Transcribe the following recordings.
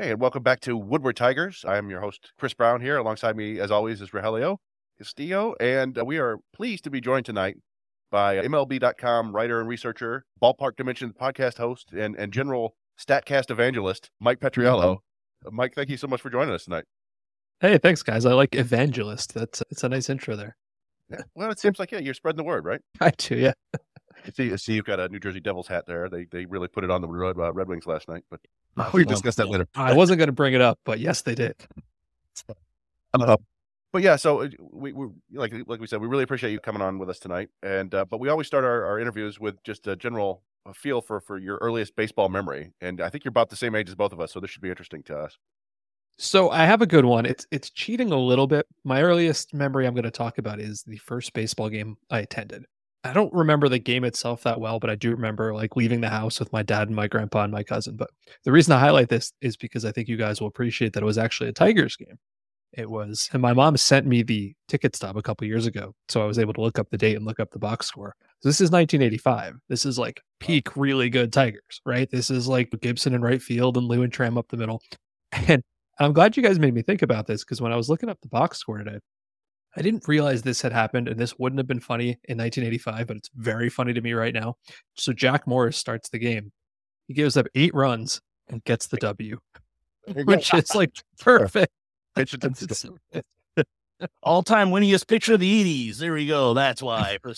Hey, and welcome back to Woodward Tigers. I am your host, Chris Brown, here. Alongside me, as always, is Rogelio Castillo. And uh, we are pleased to be joined tonight by MLB.com writer and researcher, Ballpark Dimensions podcast host, and, and general StatCast evangelist, Mike Petriello. Uh, Mike, thank you so much for joining us tonight. Hey, thanks, guys. I like evangelist. That's it's a nice intro there. Yeah. Well, it seems like, yeah, you're spreading the word, right? I do, yeah. I see, see you've got a New Jersey Devils hat there. They they really put it on the Red, uh, Red Wings last night, but uh, we discuss that later. I wasn't going to bring it up, but yes, they did. Uh, but yeah, so uh, we, we like like we said, we really appreciate you coming on with us tonight. And uh, but we always start our, our interviews with just a general feel for for your earliest baseball memory. And I think you're about the same age as both of us, so this should be interesting to us. So I have a good one. It's it's cheating a little bit. My earliest memory I'm going to talk about is the first baseball game I attended. I don't remember the game itself that well, but I do remember like leaving the house with my dad and my grandpa and my cousin. But the reason I highlight this is because I think you guys will appreciate that it was actually a Tigers game. It was, and my mom sent me the ticket stub a couple years ago, so I was able to look up the date and look up the box score. So this is 1985. This is like peak really good Tigers, right? This is like Gibson in right field and and Tram up the middle. And I'm glad you guys made me think about this because when I was looking up the box score today, I didn't realize this had happened and this wouldn't have been funny in 1985, but it's very funny to me right now. So Jack Morris starts the game. He gives up eight runs and gets the W, which is like perfect. All time winningest pitcher of the 80s. There we go. That's why. For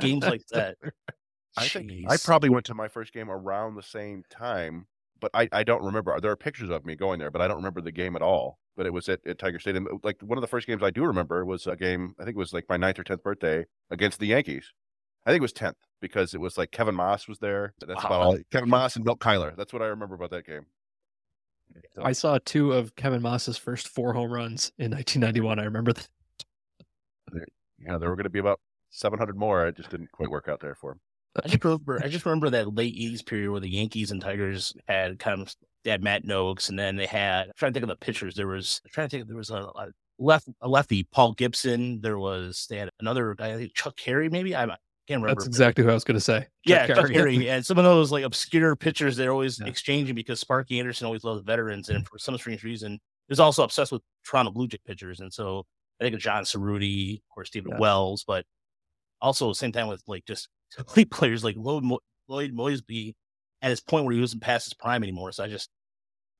games like that. I think I probably went to my first game around the same time but I, I don't remember. There are pictures of me going there, but I don't remember the game at all. But it was at, at Tiger Stadium. Like one of the first games I do remember was a game. I think it was like my ninth or tenth birthday against the Yankees. I think it was tenth because it was like Kevin Maas was there. That's about all. Kevin Maas and Milt Cuyler. That's what I remember about that game. So. I saw two of Kevin Maas's first four home runs in 1991. I remember that. Yeah, there were going to be about 700 more. It just didn't quite work out there for him. I just remember, I just remember that late '80s period where the Yankees and Tigers had kind of they had Matt Nokes, and then they had. I'm trying to think of the pitchers. There was I'm trying to think. There was a, a left a lefty, Paul Gibson. There was they had another guy, Chuck Cary, maybe. I can't remember. That's exactly who I was going to say. Chuck yeah, Cary. Chuck Cary, and some of those like obscure pitchers they're always yeah. exchanging because Sparky Anderson always loves veterans, and for some strange reason, is also obsessed with Toronto Blue Jay pitchers, and so I think of John Cerutti, of course, Stephen yeah. Wells, but also same time with like just complete players like Lloyd, Mo- Lloyd Moseby at his point where he wasn't past his prime anymore. So I just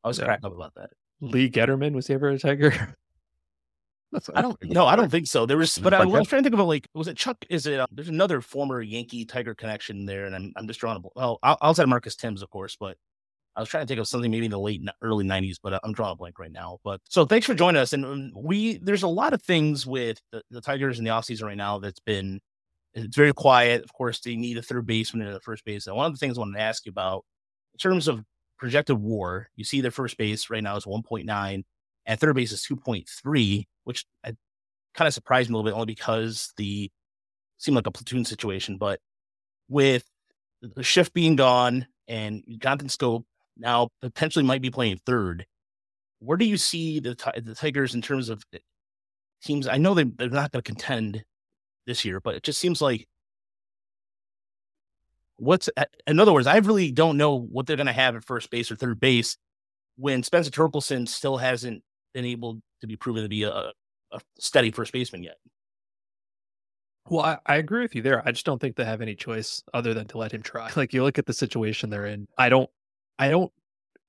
I was yeah. cracked up about that. Lee Guetterman was he ever a Tiger? I don't no, I don't think so. There was, but I, was trying to think about like, was it Chuck? Is it? Um, there's another former Yankee Tiger connection there, and I'm I'm just drawing a well outside of Marcus Thames, of course, but I was trying to think of something maybe in the late early 90s, but I'm drawing a blank right now. But so thanks for joining us, and um, we there's a lot of things with the, the Tigers in the offseason right now that's been it's very quiet. Of course, they need a third baseman and a first base. And one of the things I wanted to ask you about in terms of projected WAR, you see their first base right now is 1.9 and third base is 2.3, which uh, I, kind of surprised me a little bit only because the seemed like a platoon situation. But with the shift being gone and Jonathan Schoop now potentially might be playing third, where do you see the the Tigers in terms of eh, teams? I know they, they're not going to contend this year, but it just seems like what's in other words, I really don't know what they're going to have at first base or third base when Spencer Torkelson still hasn't been able to be proven to be a, a steady first baseman yet. Well, I, I, agree with you there. I just don't think they have any choice other than to let him try. Like you look at the situation they're in. I don't, I don't,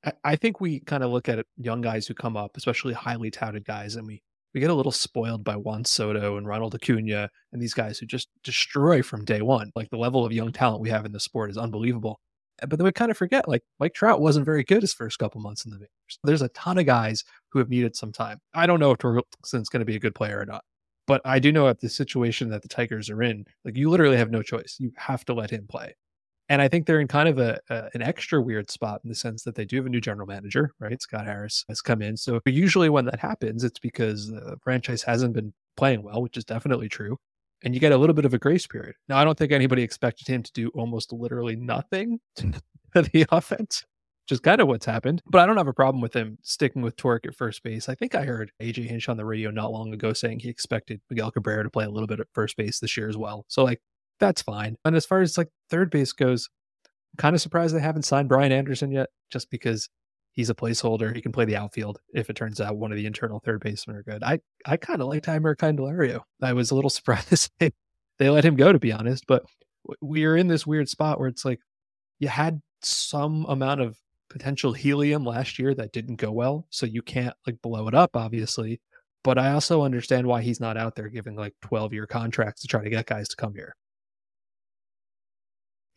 I, I think we kind of look at young guys who come up, especially highly touted guys, and we we get a little spoiled by Juan Soto and Ronald Acuna and these guys who just destroy from day one. Like the level of young talent we have in the sport is unbelievable. Eh, but then we kind of forget, like Mike Trout wasn't very good his first couple months in the majors. There's a ton of guys who have needed some time. I don't know if Torkelson's going to be a good player or not, but I do know at the situation that the Tigers are in, like you literally have no choice. You have to let him play. And I think they're in kind of a, a, an extra weird spot in the sense that they do have a new general manager, right? Scott Harris has come in. So usually when that happens, it's because the franchise hasn't been playing well, which is definitely true. And you get a little bit of a grace period. Now, I don't think anybody expected him to do almost literally nothing to mm. the offense, which is kind of what's happened. But I don't have a problem with him sticking with Torque at first base. I think I heard AJ Hinch on the radio not long ago saying he expected Miguel Cabrera to play a little bit at first base this year as well. So, like, that's fine. And as far as like third base goes, I'm kind of surprised they haven't signed Brian Anderson yet, just because He's a placeholder. He can play the outfield if it turns out one of the internal third basemen are good. I, I kind of like Jeimer Candelario. I was a little surprised they, they let him go, to be honest. But we are in this weird spot where it's like you had some amount of potential helium last year that didn't go well. So you can't like blow it up, obviously. But I also understand why he's not out there giving like 12 year contracts to try to get guys to come here.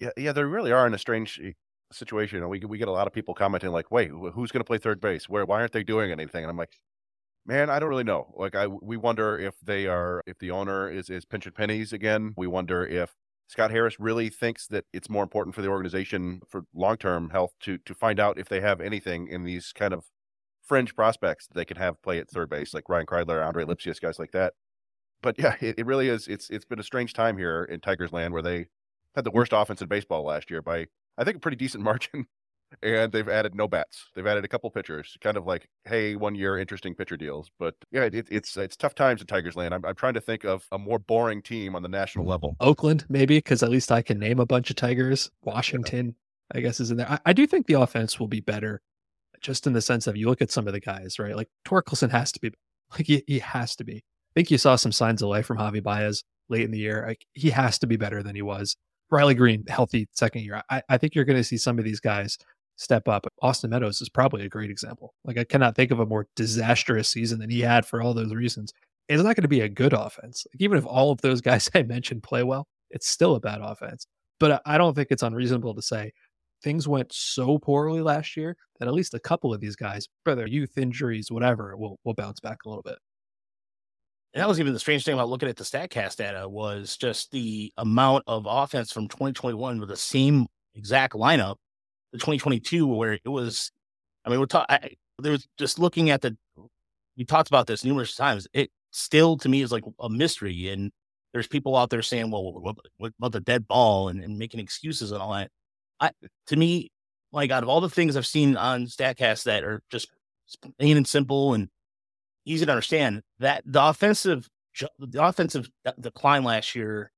Yeah, yeah, they really are in a strange eh, situation. We we get a lot of people commenting like, "Wait, who's going to play third base? Where? Why aren't they doing anything?" And I'm like, "Man, I don't really know. Like, I we wonder if they are if the owner is is pinching pennies again. We wonder if Scott Harris really thinks that it's more important for the organization for long term health to to find out if they have anything in these kind of fringe prospects that they could have play at third base, like Ryan Kreidler, Andre Lipcius, guys like that. But yeah, it, it really is. It's it's been a strange time here in Tigers land where they had the worst offense in baseball last year by I think a pretty decent margin and they've added no bats. They've added a couple pitchers, kind of like, hey, one year interesting pitcher deals. But yeah, it, it's it's tough times in Tigers land. I'm, I'm trying to think of a more boring team on the national level. Oakland, maybe, because at least I can name a bunch of Tigers. Washington, yeah. I guess, is in there. I, I, do think the offense will be better, just in the sense of you look at some of the guys, right? Like Torkelson has to be, like he, he has to be. I think you saw some signs of life from Javi Baez late in the year. Like he has to be better than he was. Riley Greene, healthy second year. I, I think you're going to see some of these guys step up. Austin Meadows is probably a great example. Like I cannot think of a more disastrous season than he had for all those reasons. It's not going to be a good offense. Like even if all of those guys I mentioned play well, it's still a bad offense. But I don't think it's unreasonable to say things went so poorly last year that at least a couple of these guys, whether youth injuries, whatever, will will bounce back a little bit. And that was even the strange thing about looking at the Statcast data was just the amount of offense from 2021 with the same exact lineup the 2022 where it was. I mean, we're talking. There was just looking at the. We talked about this numerous times. It still to me is like a mystery, and there's people out there saying, "Well, what, what about the dead ball?" And, and making excuses and all that. I to me, like out of all the things I've seen on Statcast that are just plain and simple and easy to understand, that the offensive the offensive decline last year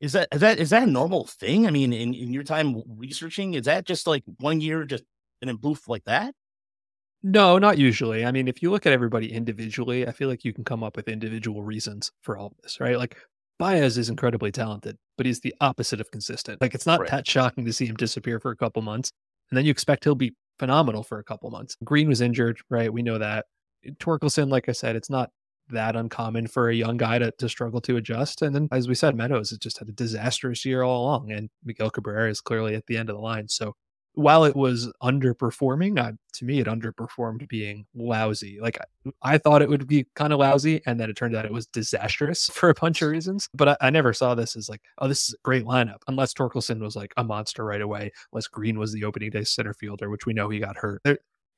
is that is that is that a normal thing? I mean, in, in your time researching, is that just like one year just an improved like that? No, not usually. I mean, if you look at everybody individually, I feel like you can come up with individual reasons for all of this, right? Like Baez is incredibly talented, but he's the opposite of consistent. Like it's not right. that shocking to see him disappear for a couple months, and then you expect he'll be phenomenal for a couple months. Greene was injured, right? We know that. Torkelson, like I said, it's not that uncommon for a young guy to, to struggle to adjust. And then, as we said, Meadows has just had a disastrous year all along, and Miguel Cabrera is clearly at the end of the line. So while it was underperforming, uh, to me, it underperformed being lousy. Like I, I thought it would be kind of lousy, and then it turned out it was disastrous for a bunch of reasons. But I, I, never saw this as like, oh, this is a great lineup, unless Torkelson was like a monster right away, unless Greene was the opening day center fielder, which we know he got hurt.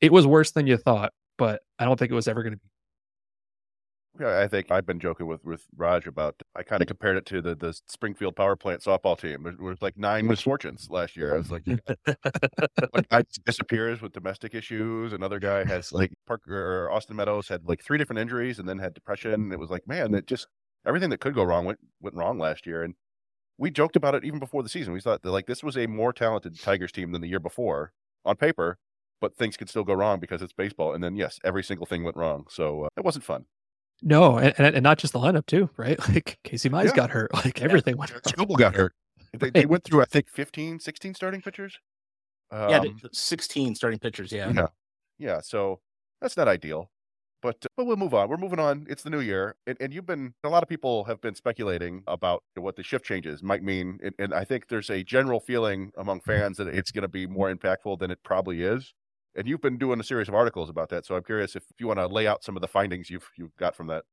It was worse than you thought, but I don't think it was ever going to be yeah, I think I've been joking with with Raj about. I kind of compared it to the the Springfield Power Plant softball team. There was like nine misfortunes last year. I was like, one guy disappears with domestic issues. Another guy has like Parker or Austin Meadows had like three different injuries and then had depression. It was like, man, it just everything that could go wrong went went wrong last year. And we joked about it even before the season. We thought that like this was a more talented Tigers team than the year before on paper, but things could still go wrong because it's baseball. And then yes, every single thing went wrong. So uh, it wasn't fun. No, and, and not just the lineup too, right? Like Casey Mize yeah. got hurt. Like everything went. Skubal got hurt. They, they, went through, I think, 15, 16 starting pitchers. Um, yeah, sixteen starting pitchers. Yeah, yeah, yeah. So that's not ideal, but but we'll move on. We're moving on. It's the new year, and, and you've been a lot of people have been speculating about what the shift changes might mean, and, and I think there's a general feeling among fans that it's going to be more impactful than it probably is and you've been doing a series of articles about that. So I'm curious if you want to lay out some of the findings you've you've got from that.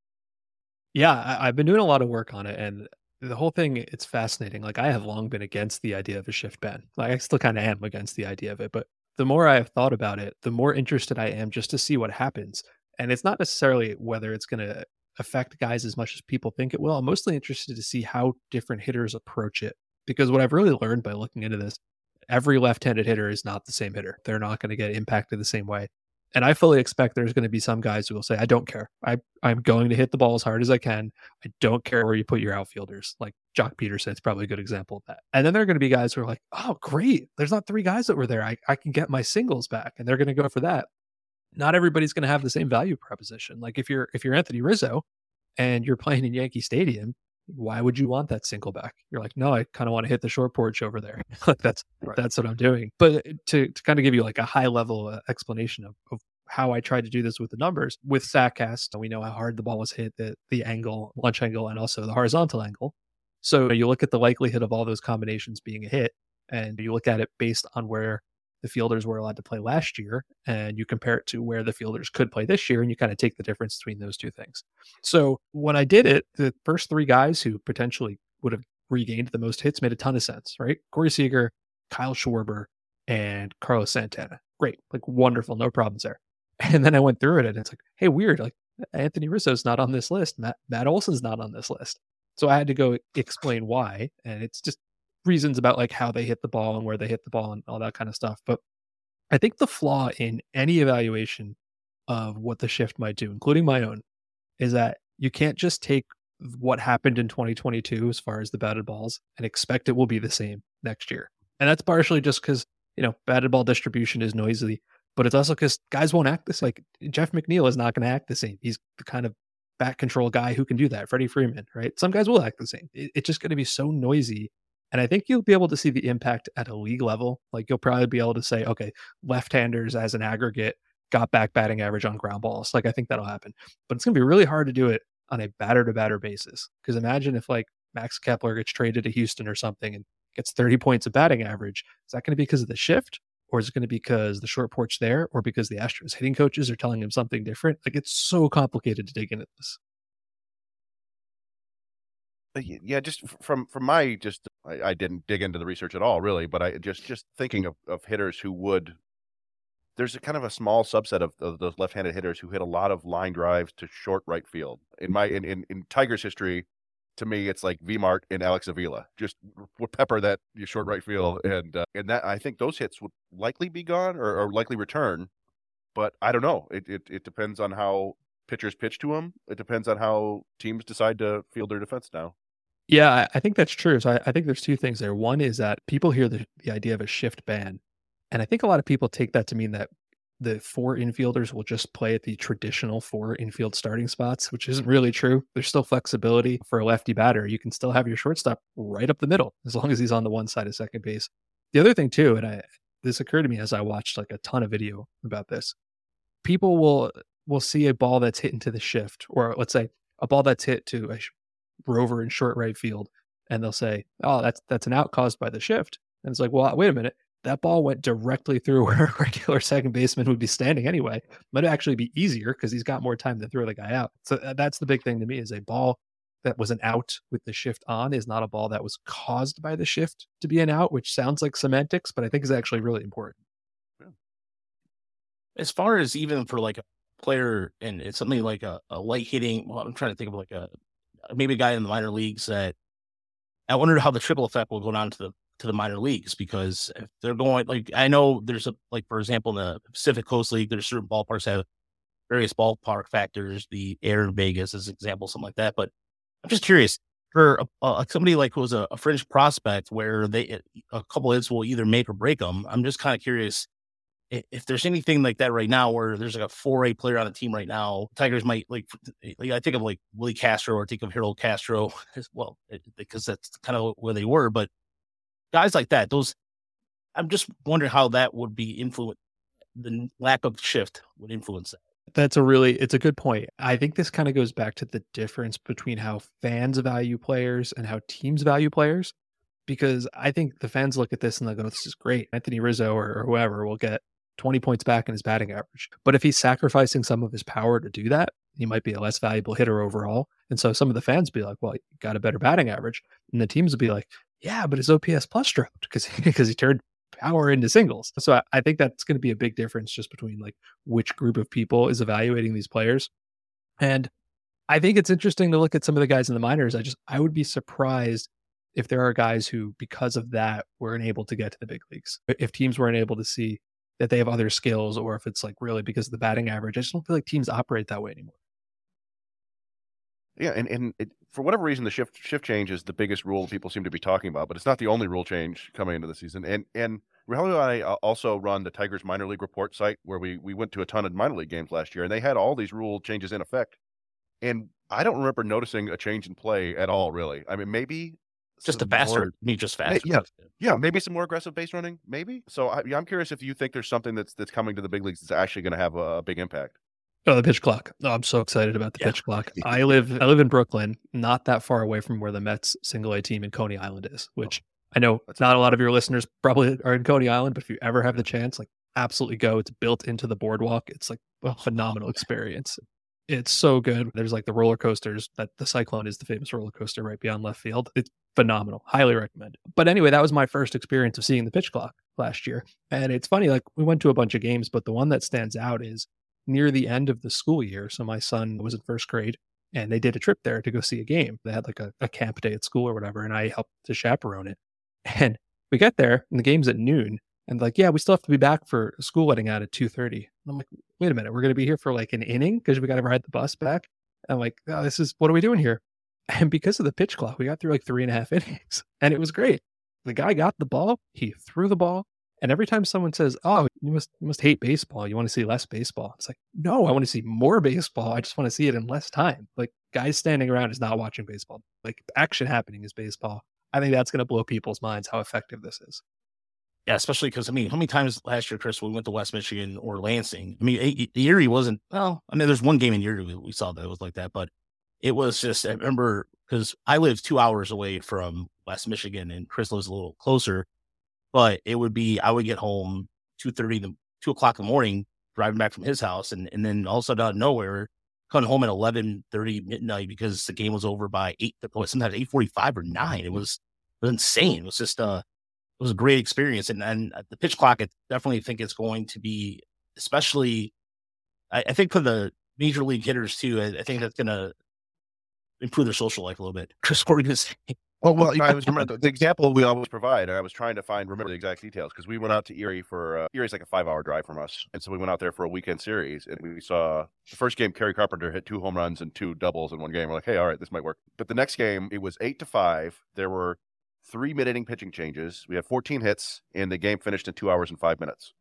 Yeah, I, have been doing a lot of work on it, and the whole thing it's fascinating. Like I have long been against the idea of a shift ban. Like I still kind of am against the idea of it, but the more I have thought about it, the more interested I am just to see what happens. And it's not necessarily whether it's going to affect guys as much as people think it will. I'm mostly interested to see how different hitters approach it because what I've really learned by looking into this every left-handed hitter is not the same hitter. They're not going to get impacted the same way. And I fully expect there's going to be some guys who will say, I don't care. I, I'm going to hit the ball as hard as I can. I don't care where you put your outfielders. Like, Joc Pederson is probably a good example of that. And then there are going to be guys who are like, oh, great. There's not three guys that were there. I, I can get my singles back. And they're going to go for that. Not everybody's going to have the same value proposition. Like if you're if you're Anthony Rizzo and you're playing in Yankee Stadium, why would you want that single back? You're like, no, I kind of want to hit the short porch over there. like that's right. that's what I'm doing. But to to kind of give you like a high level uh, explanation of, of how I tried to do this with the numbers with Statcast, we know how hard the ball was hit, the the angle, launch angle, and also the horizontal angle. So you look at the likelihood of all those combinations being a hit, and you look at it based on where the fielders were allowed to play last year, and you compare it to where the fielders could play this year, and you kind of take the difference between those two things. So when I did it, the first three guys who potentially would have regained the most hits made a ton of sense, right? Corey Seager, Kyle Schwarber, and Carlos Santana. Great, like wonderful, no problems there. And then I went through it, and it's like, hey, weird, like Anthony Rizzo's not on this list. Matt Matt Olson's not on this list. So I had to go explain why, and it's just reasons about like how they hit the ball and where they hit the ball and all that kind of stuff. But I think the flaw in any evaluation of what the shift might do, including my own, is that you can't just take what happened in 2022 as far as the batted balls and expect it will be the same next year. And that's partially just because, you know, batted ball distribution is noisy, but it's also because guys won't act this like Jeff McNeil is not going to act the same. He's the kind of bat control guy who can do that. Freddie Freeman, right? Some guys will act the same. It, it's just going to be so noisy. And I think you'll be able to see the impact at a league level. Like you'll probably be able to say, okay, left handers as an aggregate got back batting average on ground balls. Like I think that'll happen. But it's going to be really hard to do it on a batter to batter basis. Because imagine if like Max Kepler gets traded to Houston or something and gets 30 points of batting average. Is that going to be because of the shift? Or is it going to be because the short porch there, or because the Astros hitting coaches are telling him something different? Like it's so complicated to dig into this. Uh, yeah, just from from my just I, I, didn't dig into the research at all, really, but I just just thinking of, of hitters who would. There's a kind of a small subset of, of those left-handed hitters who hit a lot of line drives to short right field. In my in, in, in Tigers history, to me, it's like V Mart and Alex Avila. Just would pepper that short right field, and uh, and that I think those hits would likely be gone or, or likely return, but I don't know. It, it it depends on how pitchers pitch to them. It depends on how teams decide to field their defense now. Yeah, I think that's true. So I, I think there's two things there. One is that people hear the, the idea of a shift ban, and I think a lot of people take that to mean that the four infielders will just play at the traditional four infield starting spots, which isn't really true. There's still flexibility for a lefty batter. You can still have your shortstop right up the middle as long as he's on the one side of second base. The other thing too, and I this occurred to me as I watched like a ton of video about this. People will will see a ball that's hit into the shift, or let's say a ball that's hit to a rover in short right field, and they'll say, "Oh, that's that's an out caused by the shift." And it's like, well, wait a minute, that ball went directly through where a regular second baseman would be standing anyway. Might actually be easier because he's got more time to throw the guy out. So uh, that's the big thing to me is a ball that was an out with the shift on is not a ball that was caused by the shift to be an out, which sounds like semantics, but I think is actually really important. As far as even for like a player and it's something like a, a light hitting, well, I'm trying to think of like a maybe a guy in the minor leagues that I wonder how the triple effect will go down to the to the minor leagues because if they're going like I know there's a like for example in the Pacific Coast League there's certain ballparks have various ballpark factors the air in Vegas as an example something like that but I'm just curious for a, a, somebody like who's a, a fringe prospect where they a couple hits will either make or break them I'm just kind of curious if there's anything like that right now where there's like a 4A player on the team right now, Tigers might like, eh, like I think of like Willie Castro or think of Harold Castro as well, eh, because that's kind of where they were. But guys like that, those, I'm just wondering how that would be influenced. The lack of shift would influence that. That's a really, it's a good point. I think this kind of goes back to the difference between how fans value players and how teams value players. Because I think the fans look at this and they go, this is great. Anthony Rizzo or, or whoever will get 20 points back in his batting average. But if he's sacrificing some of his power to do that, he might be a less valuable hitter overall. And so some of the fans be like, well, he got a better batting average. And the teams would be like, yeah, but his OPS plus dropped because because he turned power into singles. So I, I think that's going to be a big difference just between like which group of people is evaluating these players. And I think it's interesting to look at some of the guys in the minors. I just I would be surprised if there are guys who, because of that, weren't able to get to the big leagues. If teams weren't able to see that they have other skills or if it's like really because of the batting average. I just don't feel like teams operate that way anymore. Yeah, and, and it, for whatever reason, the shift shift change is the biggest rule people seem to be talking about, but it's not the only rule change coming into the season. And and Raul and I uh, also run the Tigers minor league report site where we we went to a ton of minor league games last year, and they had all these rule changes in effect. And I don't remember noticing a change in play at all. Really, I mean, maybe just a faster, more, me just faster. Yeah, yeah, maybe some more aggressive base running, maybe. So I, am curious if you think there's something that's that's coming to the big leagues that's actually going to have a, a, big impact. Oh, the pitch clock! Oh, I'm so excited about the yeah. pitch clock. I live I live in Brooklyn, not that far away from where the Mets single A team in Coney Island is, oh. which oh, I know that's not a lot of your listeners probably are in Coney Island, but if you ever have the chance, like absolutely go. It's built into the boardwalk. It's like a phenomenal experience. It's so good. There's like the roller coasters that the Cyclone is the famous roller coaster right beyond left field. It's phenomenal. Highly recommend. But anyway, that was my first experience of seeing the pitch clock last year. And it's funny, like we went to a bunch of games, but the one that stands out is near the end of the school year. So my son was in first grade and they did a trip there to go see a game. They had like a, a camp day at school or whatever, and I helped to chaperone it. And we get there and the game's at noon. And like, yeah, we still have to be back for school letting out at 2.30. I'm like, wait a minute, we're going to be here for like an inning because we got to ride the bus back. I'm like, oh, this is, what are we doing here? And because of the pitch clock, we got through like three and a half innings and it was great. The guy got the ball, he threw the ball. And every time someone says, Oh, you must you must hate baseball, you want to see less baseball. It's like, no, I want to see more baseball. I just want to see it in less time. Like guys standing around is not watching baseball. Like action happening is baseball. I think that's gonna blow people's minds how effective this is. Yeah, especially because I mean, how many times last year, Chris, we went to West Michigan or Lansing? I mean, Erie wasn't well. I mean, there's one game in Erie we saw that was like that, but it was just I remember because I live two hours away from West Michigan and Chris lives a little closer, but it would be I would get home two thirty two o'clock in the morning driving back from his house, and and then all of a sudden out of nowhere coming home at eleven thirty midnight because the game was over by eight. Sometimes eight forty five or nine. It was it was insane. It was just uh it was a great experience. And and the pitch clock, I definitely think it's going to be, especially, I, I think for the major league hitters too. I, I think that's going to improve their social life a little bit. Chris, what were you going to say? Well, well, I was remember the example we always provide. I was trying to find remember the exact details because we went out to Erie for uh, Erie's like a five hour drive from us, and so we went out there for a weekend series, and we saw the first game. Kerry Carpenter hit two home runs and two doubles in one game. We're like, hey, all right, this might work. But the next game, it was eight to five. There were three mid inning pitching changes. We had 14 hits, and the game finished in two hours and five minutes.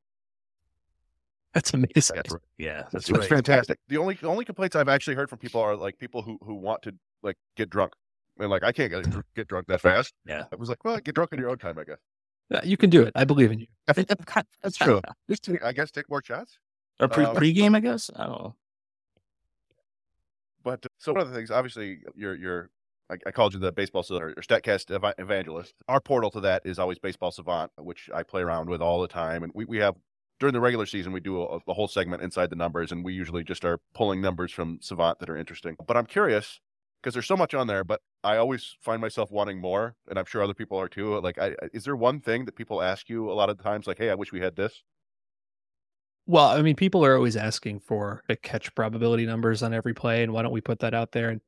That's amazing. That's right. Yeah, that's, that's, fantastic. The only only complaints I've actually heard from people are like people who who want to like get drunk and like I can't get, get drunk that fast. Yeah, I was like, well, get drunk in your own time, I guess. Yeah, you can do it. I believe in you. that's true. Just I guess take more shots. Or pre um, pregame, I guess. I don't know. But uh, so one of the things, obviously, you're you're I, I called you the baseball or, or Statcast ev- evangelist. Our portal to that is always Baseball Savant, which I play around with all the time. And we, we have during the regular season, we do a, a, whole segment inside the numbers, and we usually just are pulling numbers from Savant that are interesting. But I'm curious because there's so much on there, but I always find myself wanting more, and I'm sure other people are too. Like, I, is there one thing that people ask you a lot of times, like, "Hey, I wish we had this"? Well, I mean, people are always asking for the catch probability numbers on every play, and why don't we put that out there? And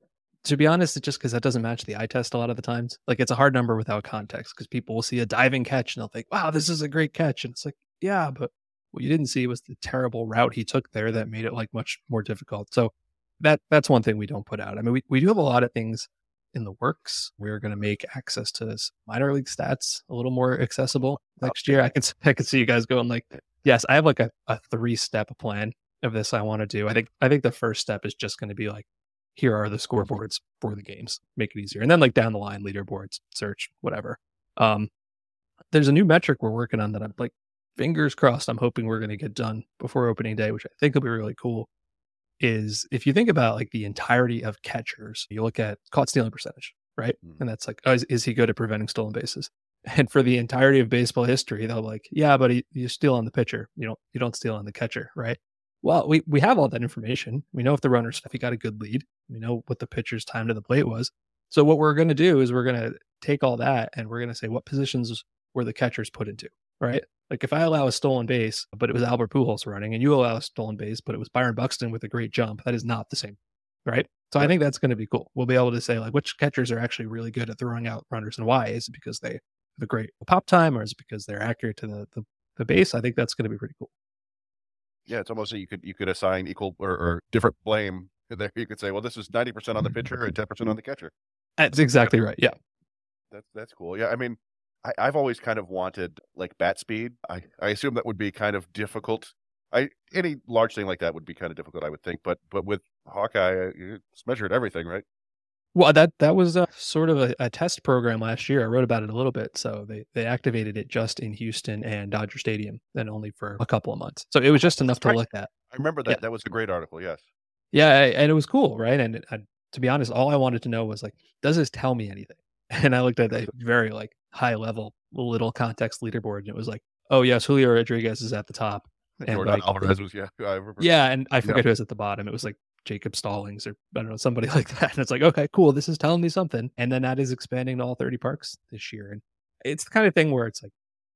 to be honest, it's just because that doesn't match the eye test a lot of the times. Like it's a hard number without context because people will see a diving catch and they'll think, wow, this is a great catch. And it's like, yeah, but what you didn't see was the terrible route he took there that made it like much more difficult. So that that's one thing we don't put out. I mean, we, we do have a lot of things in the works. We're going to make access to minor league stats a little more accessible next year. I can I can see you guys going like, yes, I have like a, a three step plan of this I want to do. I think I think the first step is just going to be like here are the scoreboards for the games. Make it easier. And then like down the line, leaderboards, search, whatever. Um, there's a new metric we're working on that I'm like fingers crossed. I'm hoping we're going to get done before opening day, which I think will be really cool. Is if you think about like the entirety of catchers, you look at caught stealing percentage, right? Mm. And that's like, oh, is, is, he good at preventing stolen bases? And for the entirety of baseball history, they'll like, yeah, but he, you steal on the pitcher. You don't you don't steal on the catcher, right? Well, we, we have all that information. We know if the runner's if he got a good lead. We know what the pitcher's time to the plate was. So what we're going to do is we're going to take all that and we're going to say what positions were the catchers put into, right? Like if I allow a stolen base, but it was Albert Pujols running, and you allow a stolen base, but it was Byron Buxton with a great jump, that is not the same, right? So I think that's going to be cool. We'll be able to say like which catchers are actually really good at throwing out runners and why. Is it because they have a great pop time, or is it because they're accurate to the the, the base? I think that's going to be pretty cool yeah, it's almost like you could you could assign equal or, or different blame there you could say, well, this is 90% on the pitcher and 10% on the catcher. That's exactly right. Yeah. That's, that's cool. Yeah. I mean, I, have always kind of wanted like bat speed. I, I assume that would be kind of difficult. I any large thing like that would be kind of difficult, I would think. But but with Hawkeye, uh, it's measured everything, right? Well, that that was a, sort of a, a, test program last year. I wrote about it a little bit. So they they activated it just in Houston and Dodger Stadium, and only for a couple of months. So it was just enough to look at. I remember that. Yeah. That was a great article. Yes. Yeah, and it was cool, right? And I, to be honest, all I wanted to know was like, does this tell me anything? And I looked at a very like high level little context leaderboard, and it was like, oh yes, Julio Rodriguez is at the top. And Yordan like, Alvarez was yeah, yeah, and I forget yeah. who was at the bottom. It was like Jacob Stallings or I don't know somebody like that. And it's like, okay, cool, this is telling me something. And then that is expanding to all 30 parks this year, and it's the kind of thing where it's like,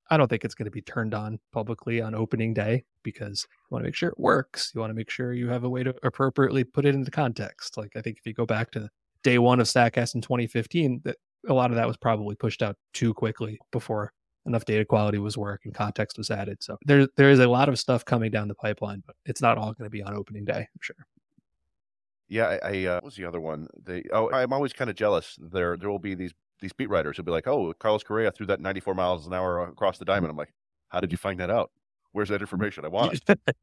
I don't think it's going to be turned on publicly on opening day because you want to make sure it works. You want to make sure you have a way to appropriately put it into context. Like I think if you go back to day one of Statcast in 2015, that a lot of that was probably pushed out too quickly before enough data quality was work and context was added. So there there is a lot of stuff coming down the pipeline, but it's not all going to be on opening day, I'm sure. Yeah, I, I uh, what was the other one? They oh, I'm always kind of jealous. There there will be these these beat writers who'll be like, "Oh, Carlos Correa threw that 94 miles an hour across the diamond." I'm like, "How did you find that out? Where's that mm. information? I want it."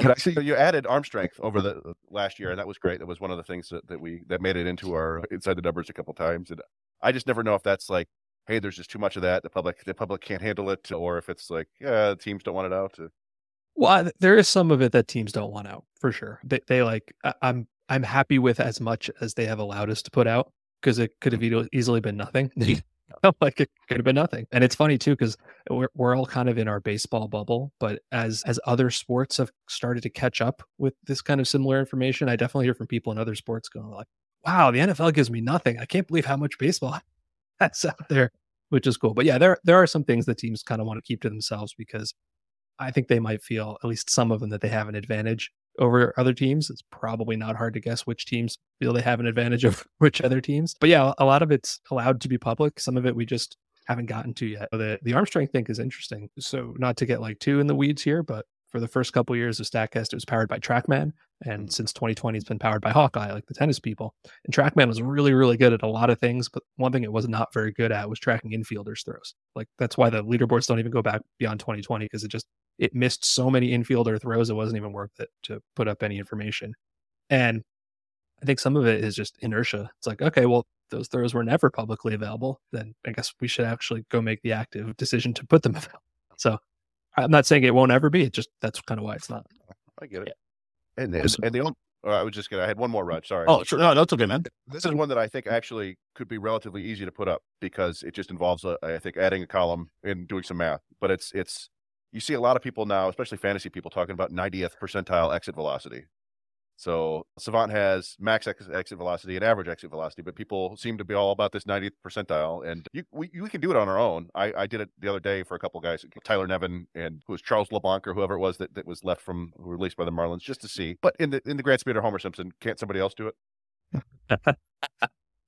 I see you added arm strength over the uh, last year, and that was great. That was one of the things that, that we that made it into our uh, inside the numbers a couple times. And I just never know if that's like, hey, there's just too much of that. The public the public can't handle it, or if it's like, yeah, teams don't want it out. Well, there is some of it that teams don't want out for sure. They, they like I'm I'm happy with as much as they have allowed us to put out because it could have mm-hmm. easily been nothing. like it could have been nothing. And it's funny too because we're we're all kind of in our baseball bubble, but as as other sports have started to catch up with this kind of similar information, I definitely hear from people in other sports going like, "Wow, the NFL gives me nothing. I can't believe how much baseball that's out there." Which is cool. But yeah, there there are some things that teams kind of want to keep to themselves because I think they might feel, at least some of them, that they have an advantage over other teams. It's probably not hard to guess which teams feel they have an advantage of which other teams. But yeah, a lot of it's allowed to be public. Some of it we just haven't gotten to yet. The the arm strength thing is interesting. So not to get like too in the weeds here, but for the first couple of years of Statcast, it was powered by TrackMan, and mm. since 2020, it's been powered by Hawkeye, like the tennis people. And TrackMan was really, really good at a lot of things, but one thing it was not very good at was tracking infielders' throws. Like that's why the leaderboards don't even go back beyond 2020 because it just it missed so many infielder throws it wasn't even worth it to put up any information. And I think some of it is just inertia. It's like, okay, well, those throws were never publicly available. Then I guess we should actually go make the active decision to put them available. So I'm not saying it won't ever be. It just that's kind of why it's not. I get it. Yeah. And, and, and the only, oh, I was just gonna. I had one more, Raj. Sorry. Oh, sure. No, that's okay, man. This is one that I think actually could be relatively easy to put up because it just involves, a, I think, adding a column and doing some math. But it's it's you see a lot of people now, especially fantasy people, talking about 90th percentile exit velocity. So Savant has max exit velocity and average exit velocity, but people seem to be all about this 90th percentile. And you, we, can do it on our own. I, I did it the other day for a couple guys, Tyler Nevin and who was Charles LeBlanc or whoever it was that, that was left from released by the Marlins, just to see. But in the in the grand of Homer Simpson, can't somebody else do it?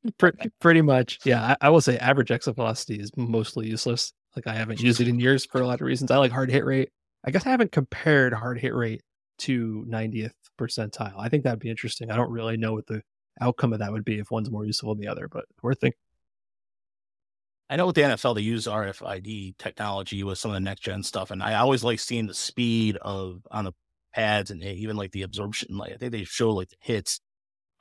pretty, pretty much, yeah. I, I will say average exit velocity is mostly useless. Like I haven't used it in years for a lot of reasons. I like hard hit rate. I guess I haven't compared hard hit rate to 90th percentile. I think that'd be interesting. I don't really know what the outcome of that would be if one's more useful than the other, but worth thinking. I know with the NFL they use RFID technology with some of the next gen stuff, and I always like seeing the speed of on the pads and eh, even like the absorption. Like I think they show like the hits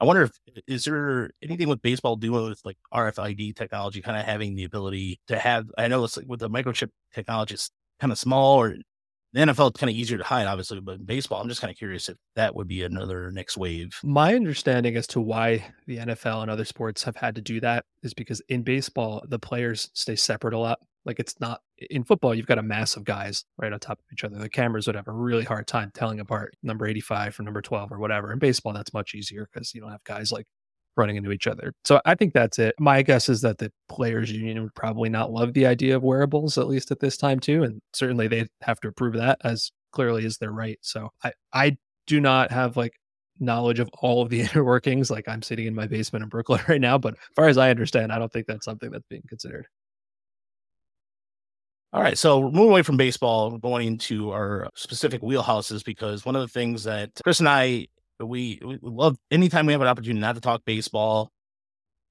I wonder if is there anything with baseball doing with like RFID technology, kind of having the ability to have. I know it's like with the microchip technology, it's kind of small, or the NFL kind of easier to hide, obviously, but baseball, I'm just kind of curious if that would be another next wave. My understanding as to why the NFL and other sports have had to do that is because in baseball, the players stay separate a lot. Like it's not in football, you've got a mass of guys right on top of each other. The cameras would have a really hard time telling apart number 85 from number 12 or whatever. In baseball, that's much easier because you don't have guys like running into each other. So I think that's it. My guess is that the players union would probably not love the idea of wearables, at least at this time too. And certainly they have to approve that as clearly as their right. So I, I do not have like knowledge of all of the inner workings. Like I'm sitting in my basement in Brooklyn right now, but as far as I understand, I don't think that's something that's being considered. All right, so we're moving away from baseball, going into our specific wheelhouses because one of the things that Chris and I we, we love anytime we have an opportunity not to talk baseball,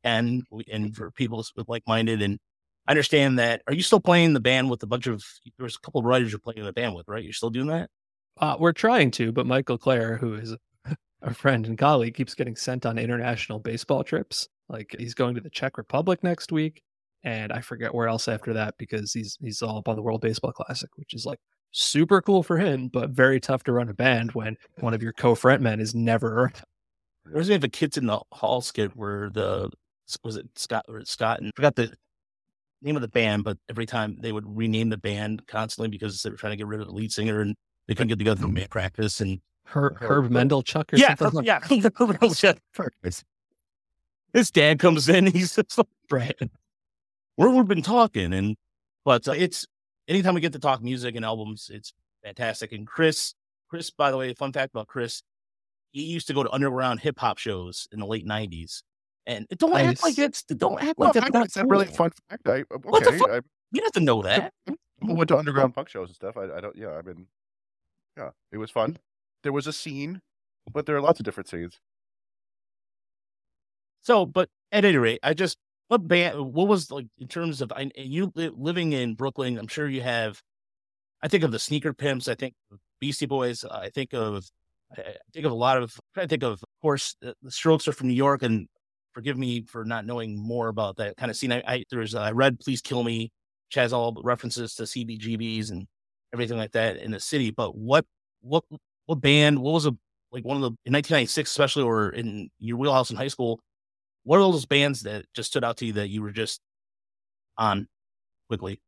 and and for people with like minded. And I understand that. Are you still playing the band with a bunch of? There's a couple of writers you're playing the band with, right? You're still doing that. Uh, we're trying to, but Michael Clair, who is a friend and colleague, keeps getting sent on international baseball trips. Like he's going to the Czech Republic next week, and I forget where else after that because he's he's all up on the World Baseball Classic, which is like super cool for him, but very tough to run a band when one of your co-frontmen is never around. There was even a Kids in the Hall skit where the was it Scott or Scott and I forgot the name of the band, but every time they would rename the band constantly because they were trying to get rid of the lead singer and they couldn't get together band practice and Herb, Herb Mendelchuk or yeah, something. yeah, His dad comes in, he's just like, right. Where we've been talking, and but uh, it's anytime we get to talk music and albums, it's fantastic. And Chris, Chris, by the way, fun fact about Chris, he used to go to underground hip hop shows in the late '90s. And don't nice. act like it's don't act like that's, that's not really fun fact. I, okay, what the fuck? I, you have to know that. I went to underground punk shows and stuff. I, I don't. Yeah, I mean, yeah, it was fun. There was a scene, but there are lots of different scenes. So, but at any rate, I just what band? What was like in terms of I, you living in Brooklyn? I'm sure you have. I think of the Sneaker Pimps. I think Beastie Boys. I think of. I think of a lot of. I think of, of course, the Strokes are from New York, and forgive me for not knowing more about that kind of scene. I, I there's uh, I read Please Kill Me, which has all references to CBGBs and everything like that in the city. But what what what band? What was a like one of the in 1996, especially, or in your wheelhouse in high school? What are those bands that just stood out to you that you were just on quickly?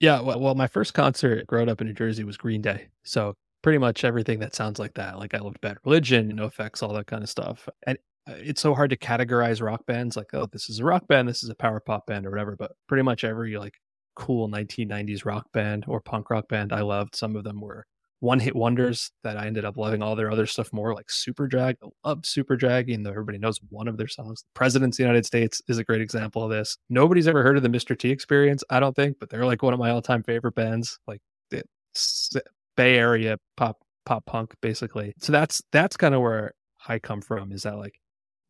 Yeah, well, well, my first concert growing up in New Jersey was Green Day. So pretty much everything that sounds like that. Like I loved Bad Religion, NOFX, all that kind of stuff. And uh, it's so hard to categorize rock bands like, oh, this is a rock band, this is a power pop band or whatever. But pretty much every like cool 1990s rock band or punk rock band I loved. Some of them were one hit wonders that I ended up loving all their other stuff more, like Superdrag. I love Superdrag, even though everybody knows one of their songs. The President's the United States is a great example of this. Nobody's ever heard of the Mr. T experience, I don't think, but they're like one of my all time favorite bands, like Bay Area pop pop punk, basically. So that's that's kind of where I come from, is that like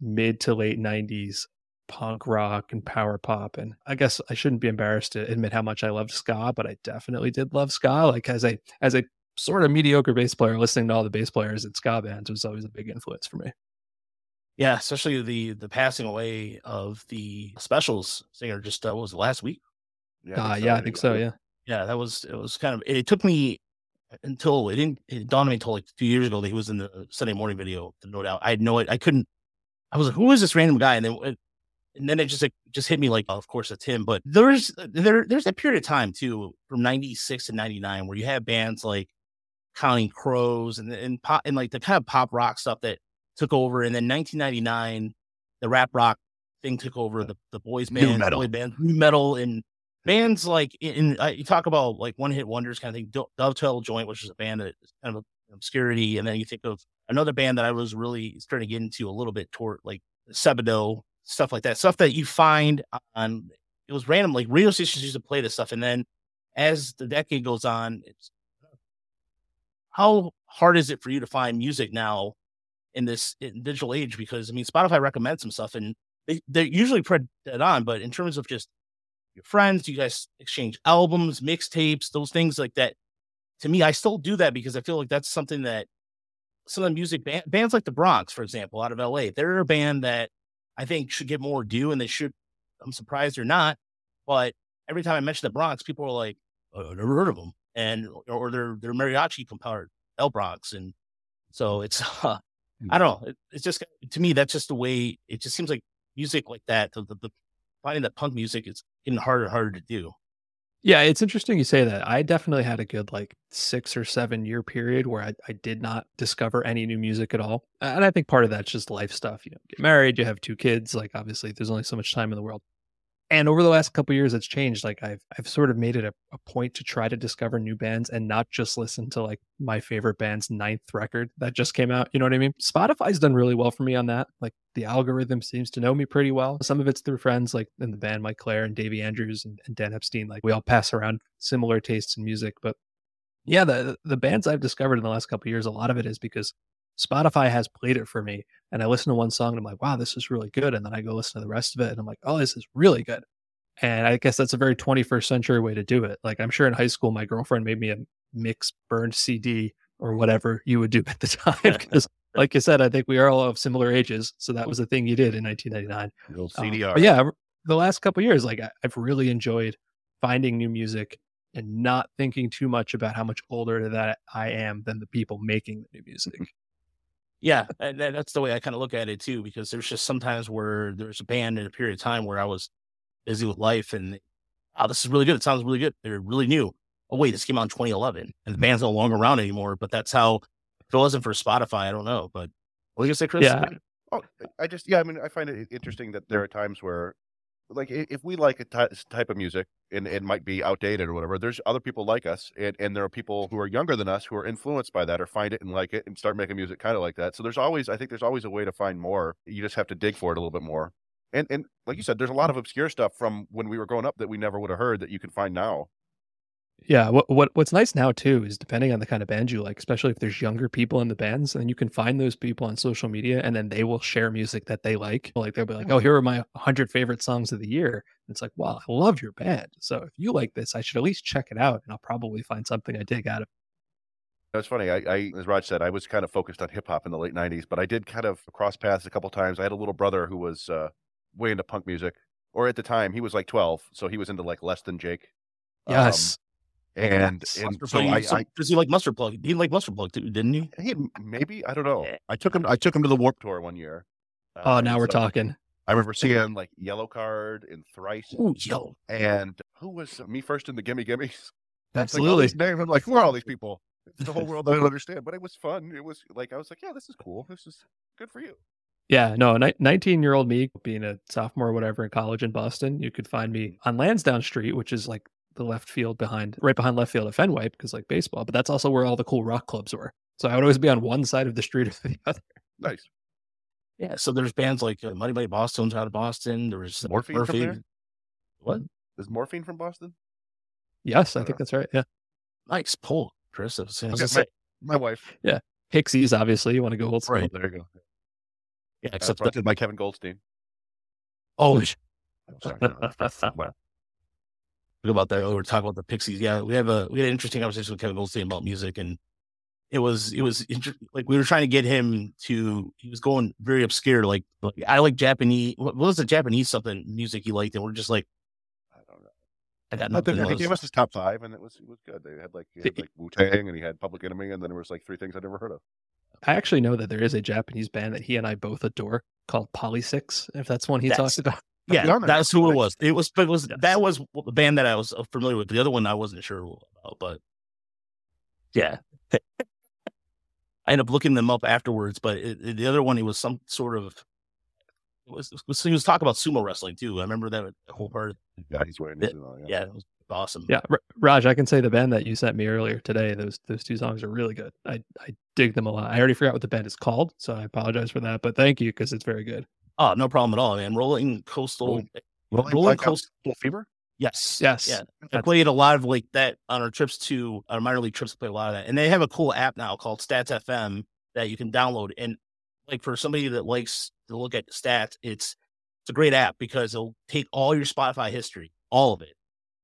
mid to late nineties punk rock and power pop and i guess i shouldn't be embarrassed to admit how much i loved ska but i definitely did love ska like as a as a sort of mediocre bass player, listening to all the bass players at ska bands was always a big influence for me. Yeah, especially the the passing away of the specials singer just uh, was it last week? Yeah, uh, yeah, I think so. Yeah, yeah, that was it. Was kind of it took me until it didn't it dawned on me until like two years ago that he was in the Sunday morning video. No doubt, I had no it. I couldn't. I was like, who is this random guy? And then it, and then it just like just hit me like, oh, of course it's him. But there's there there's a period of time too from '96 to '99 where you have bands like Counting Crows and and pop and like the kind of pop rock stuff that took over. And then 1999, the rap rock thing took over the the boys band, nu metal, boy band, nu metal, and bands like in, uh, you talk about like one hit wonders kind of thing. Dovetail Joint, which is a band that is kind of obscurity, and then you think of another band that I was really starting to get into a little bit toward like Sebadoh stuff like that, stuff that you find on. It was random, like radio stations used to play this stuff, and then as the decade goes on, it's how hard is it for you to find music now in this in digital age? Because I mean, Spotify recommends some stuff, and they they're usually put that on. But in terms of just your friends, do you guys exchange albums, mixtapes, those things like that. To me, I still do that because I feel like that's something that some of the music band, bands like the Bronx, for example, out of LA, they're a band that I think should get more due, and they should. I'm surprised they're not, but every time I mention the Bronx, people are like, oh, "I never heard of them." And or they're they're mariachi compowered El Bronx, and so it's uh, I don't know. It, it's just to me that's just the way it just seems like music like that. The, the, the finding that punk music is getting harder and harder to do. Yeah, it's interesting you say that. I definitely had a good like six or seven year period where I, I did not discover any new music at all. And I think part of that's just life stuff. You know, get married, you have two kids. Like obviously there's only so much time in the world and over the last couple years it's changed like i've i've sort of made it a, a, point to try to discover new bands and not just listen to like my favorite band's ninth record that just came out you know what i mean? Spotify's done really well for me on that like the algorithm seems to know me pretty well. Some of it's through friends like in the band mike clair and davey andrews and, and dan epstein like we all pass around similar tastes in music but yeah the the bands i've discovered in the last couple years a lot of it is because Spotify has played it for me, and I listen to one song and I'm like, wow, this is really good, and then I go listen to the rest of it and I'm like, oh, this is really good. And I guess that's a very 21st century way to do it. Like I'm sure in high school, my girlfriend made me a mix burned CD or whatever you would do at the time. Because, like you said, I think we are all of similar ages, so that was the thing you did in 1999. Um, CDR. yeah, the last couple years, like I, I've really enjoyed finding new music and not thinking too much about how much older that I am than the people making the new music. Yeah, uh, and that's the way I kind of look at it too, because there's just sometimes where there's a band in a period of time where I was busy with life and oh, this is really good. It sounds really good. They're really new. Oh wait, this came out in 2011, and the band's no longer around anymore. But that's how. If it wasn't for Spotify, I don't know. But what do you say, Chris? Yeah. Oh, I just yeah. I mean, I find it interesting that there are times where like if we like a type of music and it might be outdated or whatever there's other people like us and, and there are people who are younger than us who are influenced by that or find it and like it and start making music kind of like that. So there's always i think there's always a way to find more. You just have to dig for it a little bit more. And and like you said there's a lot of obscure stuff from when we were growing up that we never would have heard that you can find now yeah, what what what's nice now too is depending on the kind of band you like, especially if there's younger people in the bands, and you can find those people on social media, and then they will share music that they like. Like they'll be like, "Oh, here are my 100 favorite songs of the year." And it's like, "Wow, I love your band. So if you like this, I should at least check it out, and I'll probably find something I dig out of." It's funny. I, I, as Raj said, I was kind of focused on hip hop in the late '90s, but I did kind of cross paths a couple times. I had a little brother who was uh, way into punk music, or at the time he was like 12, so he was into like Less Than Jake. Yes. Um, and, and so I, so, I, does he like mustard plug? He like mustard plug too, didn't he? He maybe I don't know. I took him. I took him to the Warp Tour one year. Uh, oh, now we're so talking. I remember seeing like Yellowcard and Thrice. Ooh, yo. And who was Me First and the Gimme Gimmes? Absolutely. Like, name. I'm like, who are all these people? It's the whole world I don't understand, but it was fun. It was like I was like, yeah, this is cool. This is good for you. Yeah, no, 19 year old me being a sophomore or whatever in college in Boston, you could find me on Lansdowne Street, which is like the left field behind, right behind left field at Fenway because like baseball, but that's also where all the cool rock clubs were. So I would always be on one side of the street or the other. Nice. Yeah. So there's bands like uh, Mighty Mighty Bosstones out of Boston. There was Morphine Murphy. from there. What is Morphine from Boston? Yes, I, I think know. that's right. Yeah. Nice pull, Chris. I was okay, my, my, wife. Yeah. Pixies, obviously. You want to go old school. Right. There you go. Yeah. Except uh, did by Kevin Goldstein. Oh, I'm sorry. About that. We were talking about the Pixies. Yeah, we have a we had an interesting conversation with Kevin Goldstein about music, and it was it was inter- like we were trying to get him to. He was going very obscure. Like, like I like Japanese. What, was the Japanese something music he liked? And we're just like, I don't know. I got nothing. I think he gave us his top five, and it was it was good. They had like had like Wu Tang, and he had Public Enemy, and then there was like three things I'd never heard of. I actually know that there is a Japanese band that he and I both adore called Polysics. If that's one he that's, talks about. Yeah, that's who it was. It was, but it was yes. that was the band that I was uh, familiar with. The other one I wasn't sure about, but yeah, I ended up looking them up afterwards. But it, it, the other one, it was some sort of. It was, it was, he was talking about sumo wrestling too. I remember that whole part. Yeah, he's wearing it. Yeah. yeah, it was awesome. Yeah, Raj, I can say the band that you sent me earlier today. Those those two songs are really good. I I dig them a lot. I already forgot what the band is called, so I apologize for that. But thank you because it's very good. Oh, no problem at all, man. Rolling Coastal, Rolling, eh, Rolling Coastal Fever. Yes, yes, yeah. I played a lot of like that on our trips to our minor league trips. I played a lot of that, and they have a cool app now called Stats FM that you can download. And like for somebody that likes to look at stats, it's it's a great app because it'll take all your Spotify history, all of it,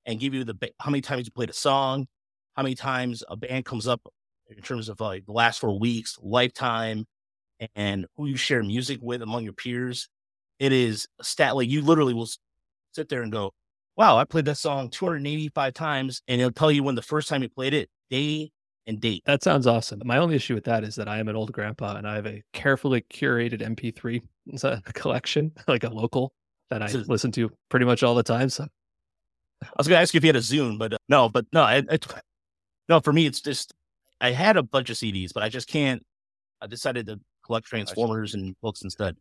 and give you the how many times you played a song, how many times a band comes up in terms of like the last four weeks, lifetime, and who you share music with among your peers. It is stat like you literally will sit there and go, Wow, I played that song 285 times, and it'll tell you when the first time you played it, day and date. That sounds awesome. My only issue with that is that I am an old grandpa and I have a carefully curated MP3 collection, like a local that I so, listen to pretty much all the time. So I was going to ask you if you had a Zune, but uh, no, but no, I, I, no, for me, it's just, I had a bunch of CDs, but I just can't, I decided to collect Transformers and books instead.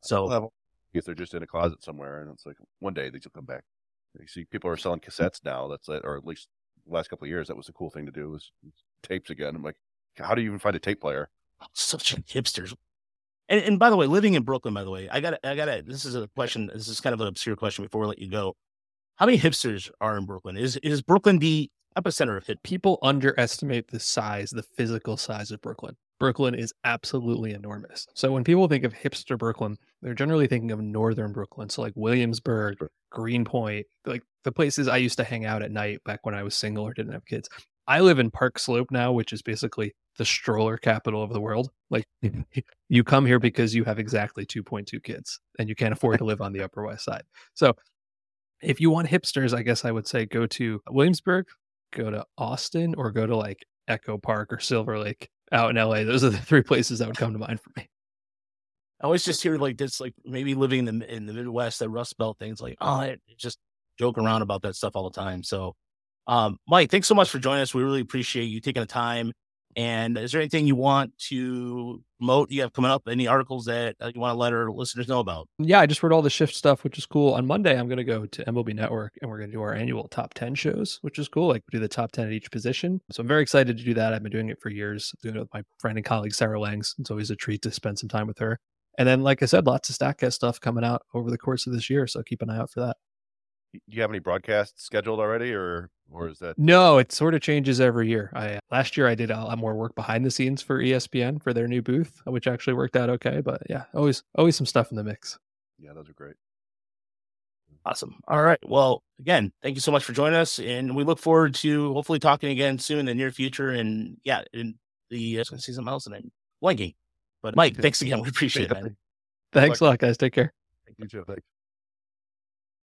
So if they're just in a closet somewhere, and it's like one day these will come back. You see, people are selling cassettes now. That's it, or at least the last couple of years, that was a cool thing to do was tapes again. I'm like, how do you even find a tape player? Such a hipsters. And, and by the way, living in Brooklyn, by the way, I got I got to This is a question. This is kind of an obscure question before we let you go. How many hipsters are in Brooklyn? Is is Brooklyn the epicenter of hit. People underestimate the size, the physical size of Brooklyn. Brooklyn is absolutely enormous. So when people think of hipster Brooklyn, they're generally thinking of northern Brooklyn. So like Williamsburg, Greenpoint, like the places I used to hang out at night back when I was single or didn't have kids. I live in Park Slope now, which is basically the stroller capital of the world. Like mm-hmm. you come here because you have exactly 2.2 kids and you can't afford to live on the Upper West Side. So if you want hipsters, I guess I would say go to Williamsburg, go to Austin, or go to like Echo Park or Silver Lake out in LA. Those are the three places that would come to mind for me. I always just hear like this, like maybe living in the in the Midwest, that Rust Belt things, like oh, I just joke around about that stuff all the time. So, um, Mike, thanks so much for joining us. We really appreciate you taking the time and is there anything you want to promote you have coming up? Any articles that uh, you want to let our listeners know about? Yeah, I just read all the shift stuff, which is cool. On Monday, I'm going to go to MLB Network and we're going to do our annual top 10 shows, which is cool. Like, we do the top 10 at each position. So I'm very excited to do that. I've been doing it for years, doing it with my friend and colleague, Sarah Langs. It's always a treat to spend some time with her. And then, like I said, lots of Statcast stuff coming out over the course of this year. So keep an eye out for that you have any broadcasts scheduled already or or is that no it sort of changes every year. I last year i did a lot more work behind the scenes for espn for their new booth which actually worked out okay but yeah always always some stuff in the mix. Yeah those are great. Awesome. All right. Well again thank you so much for joining us and we look forward to hopefully talking again soon in the near future and yeah in the uh, see something else and i'm blanking but mike thanks again. We appreciate it man. thanks a lot guys. Take care. Thank you too. Thanks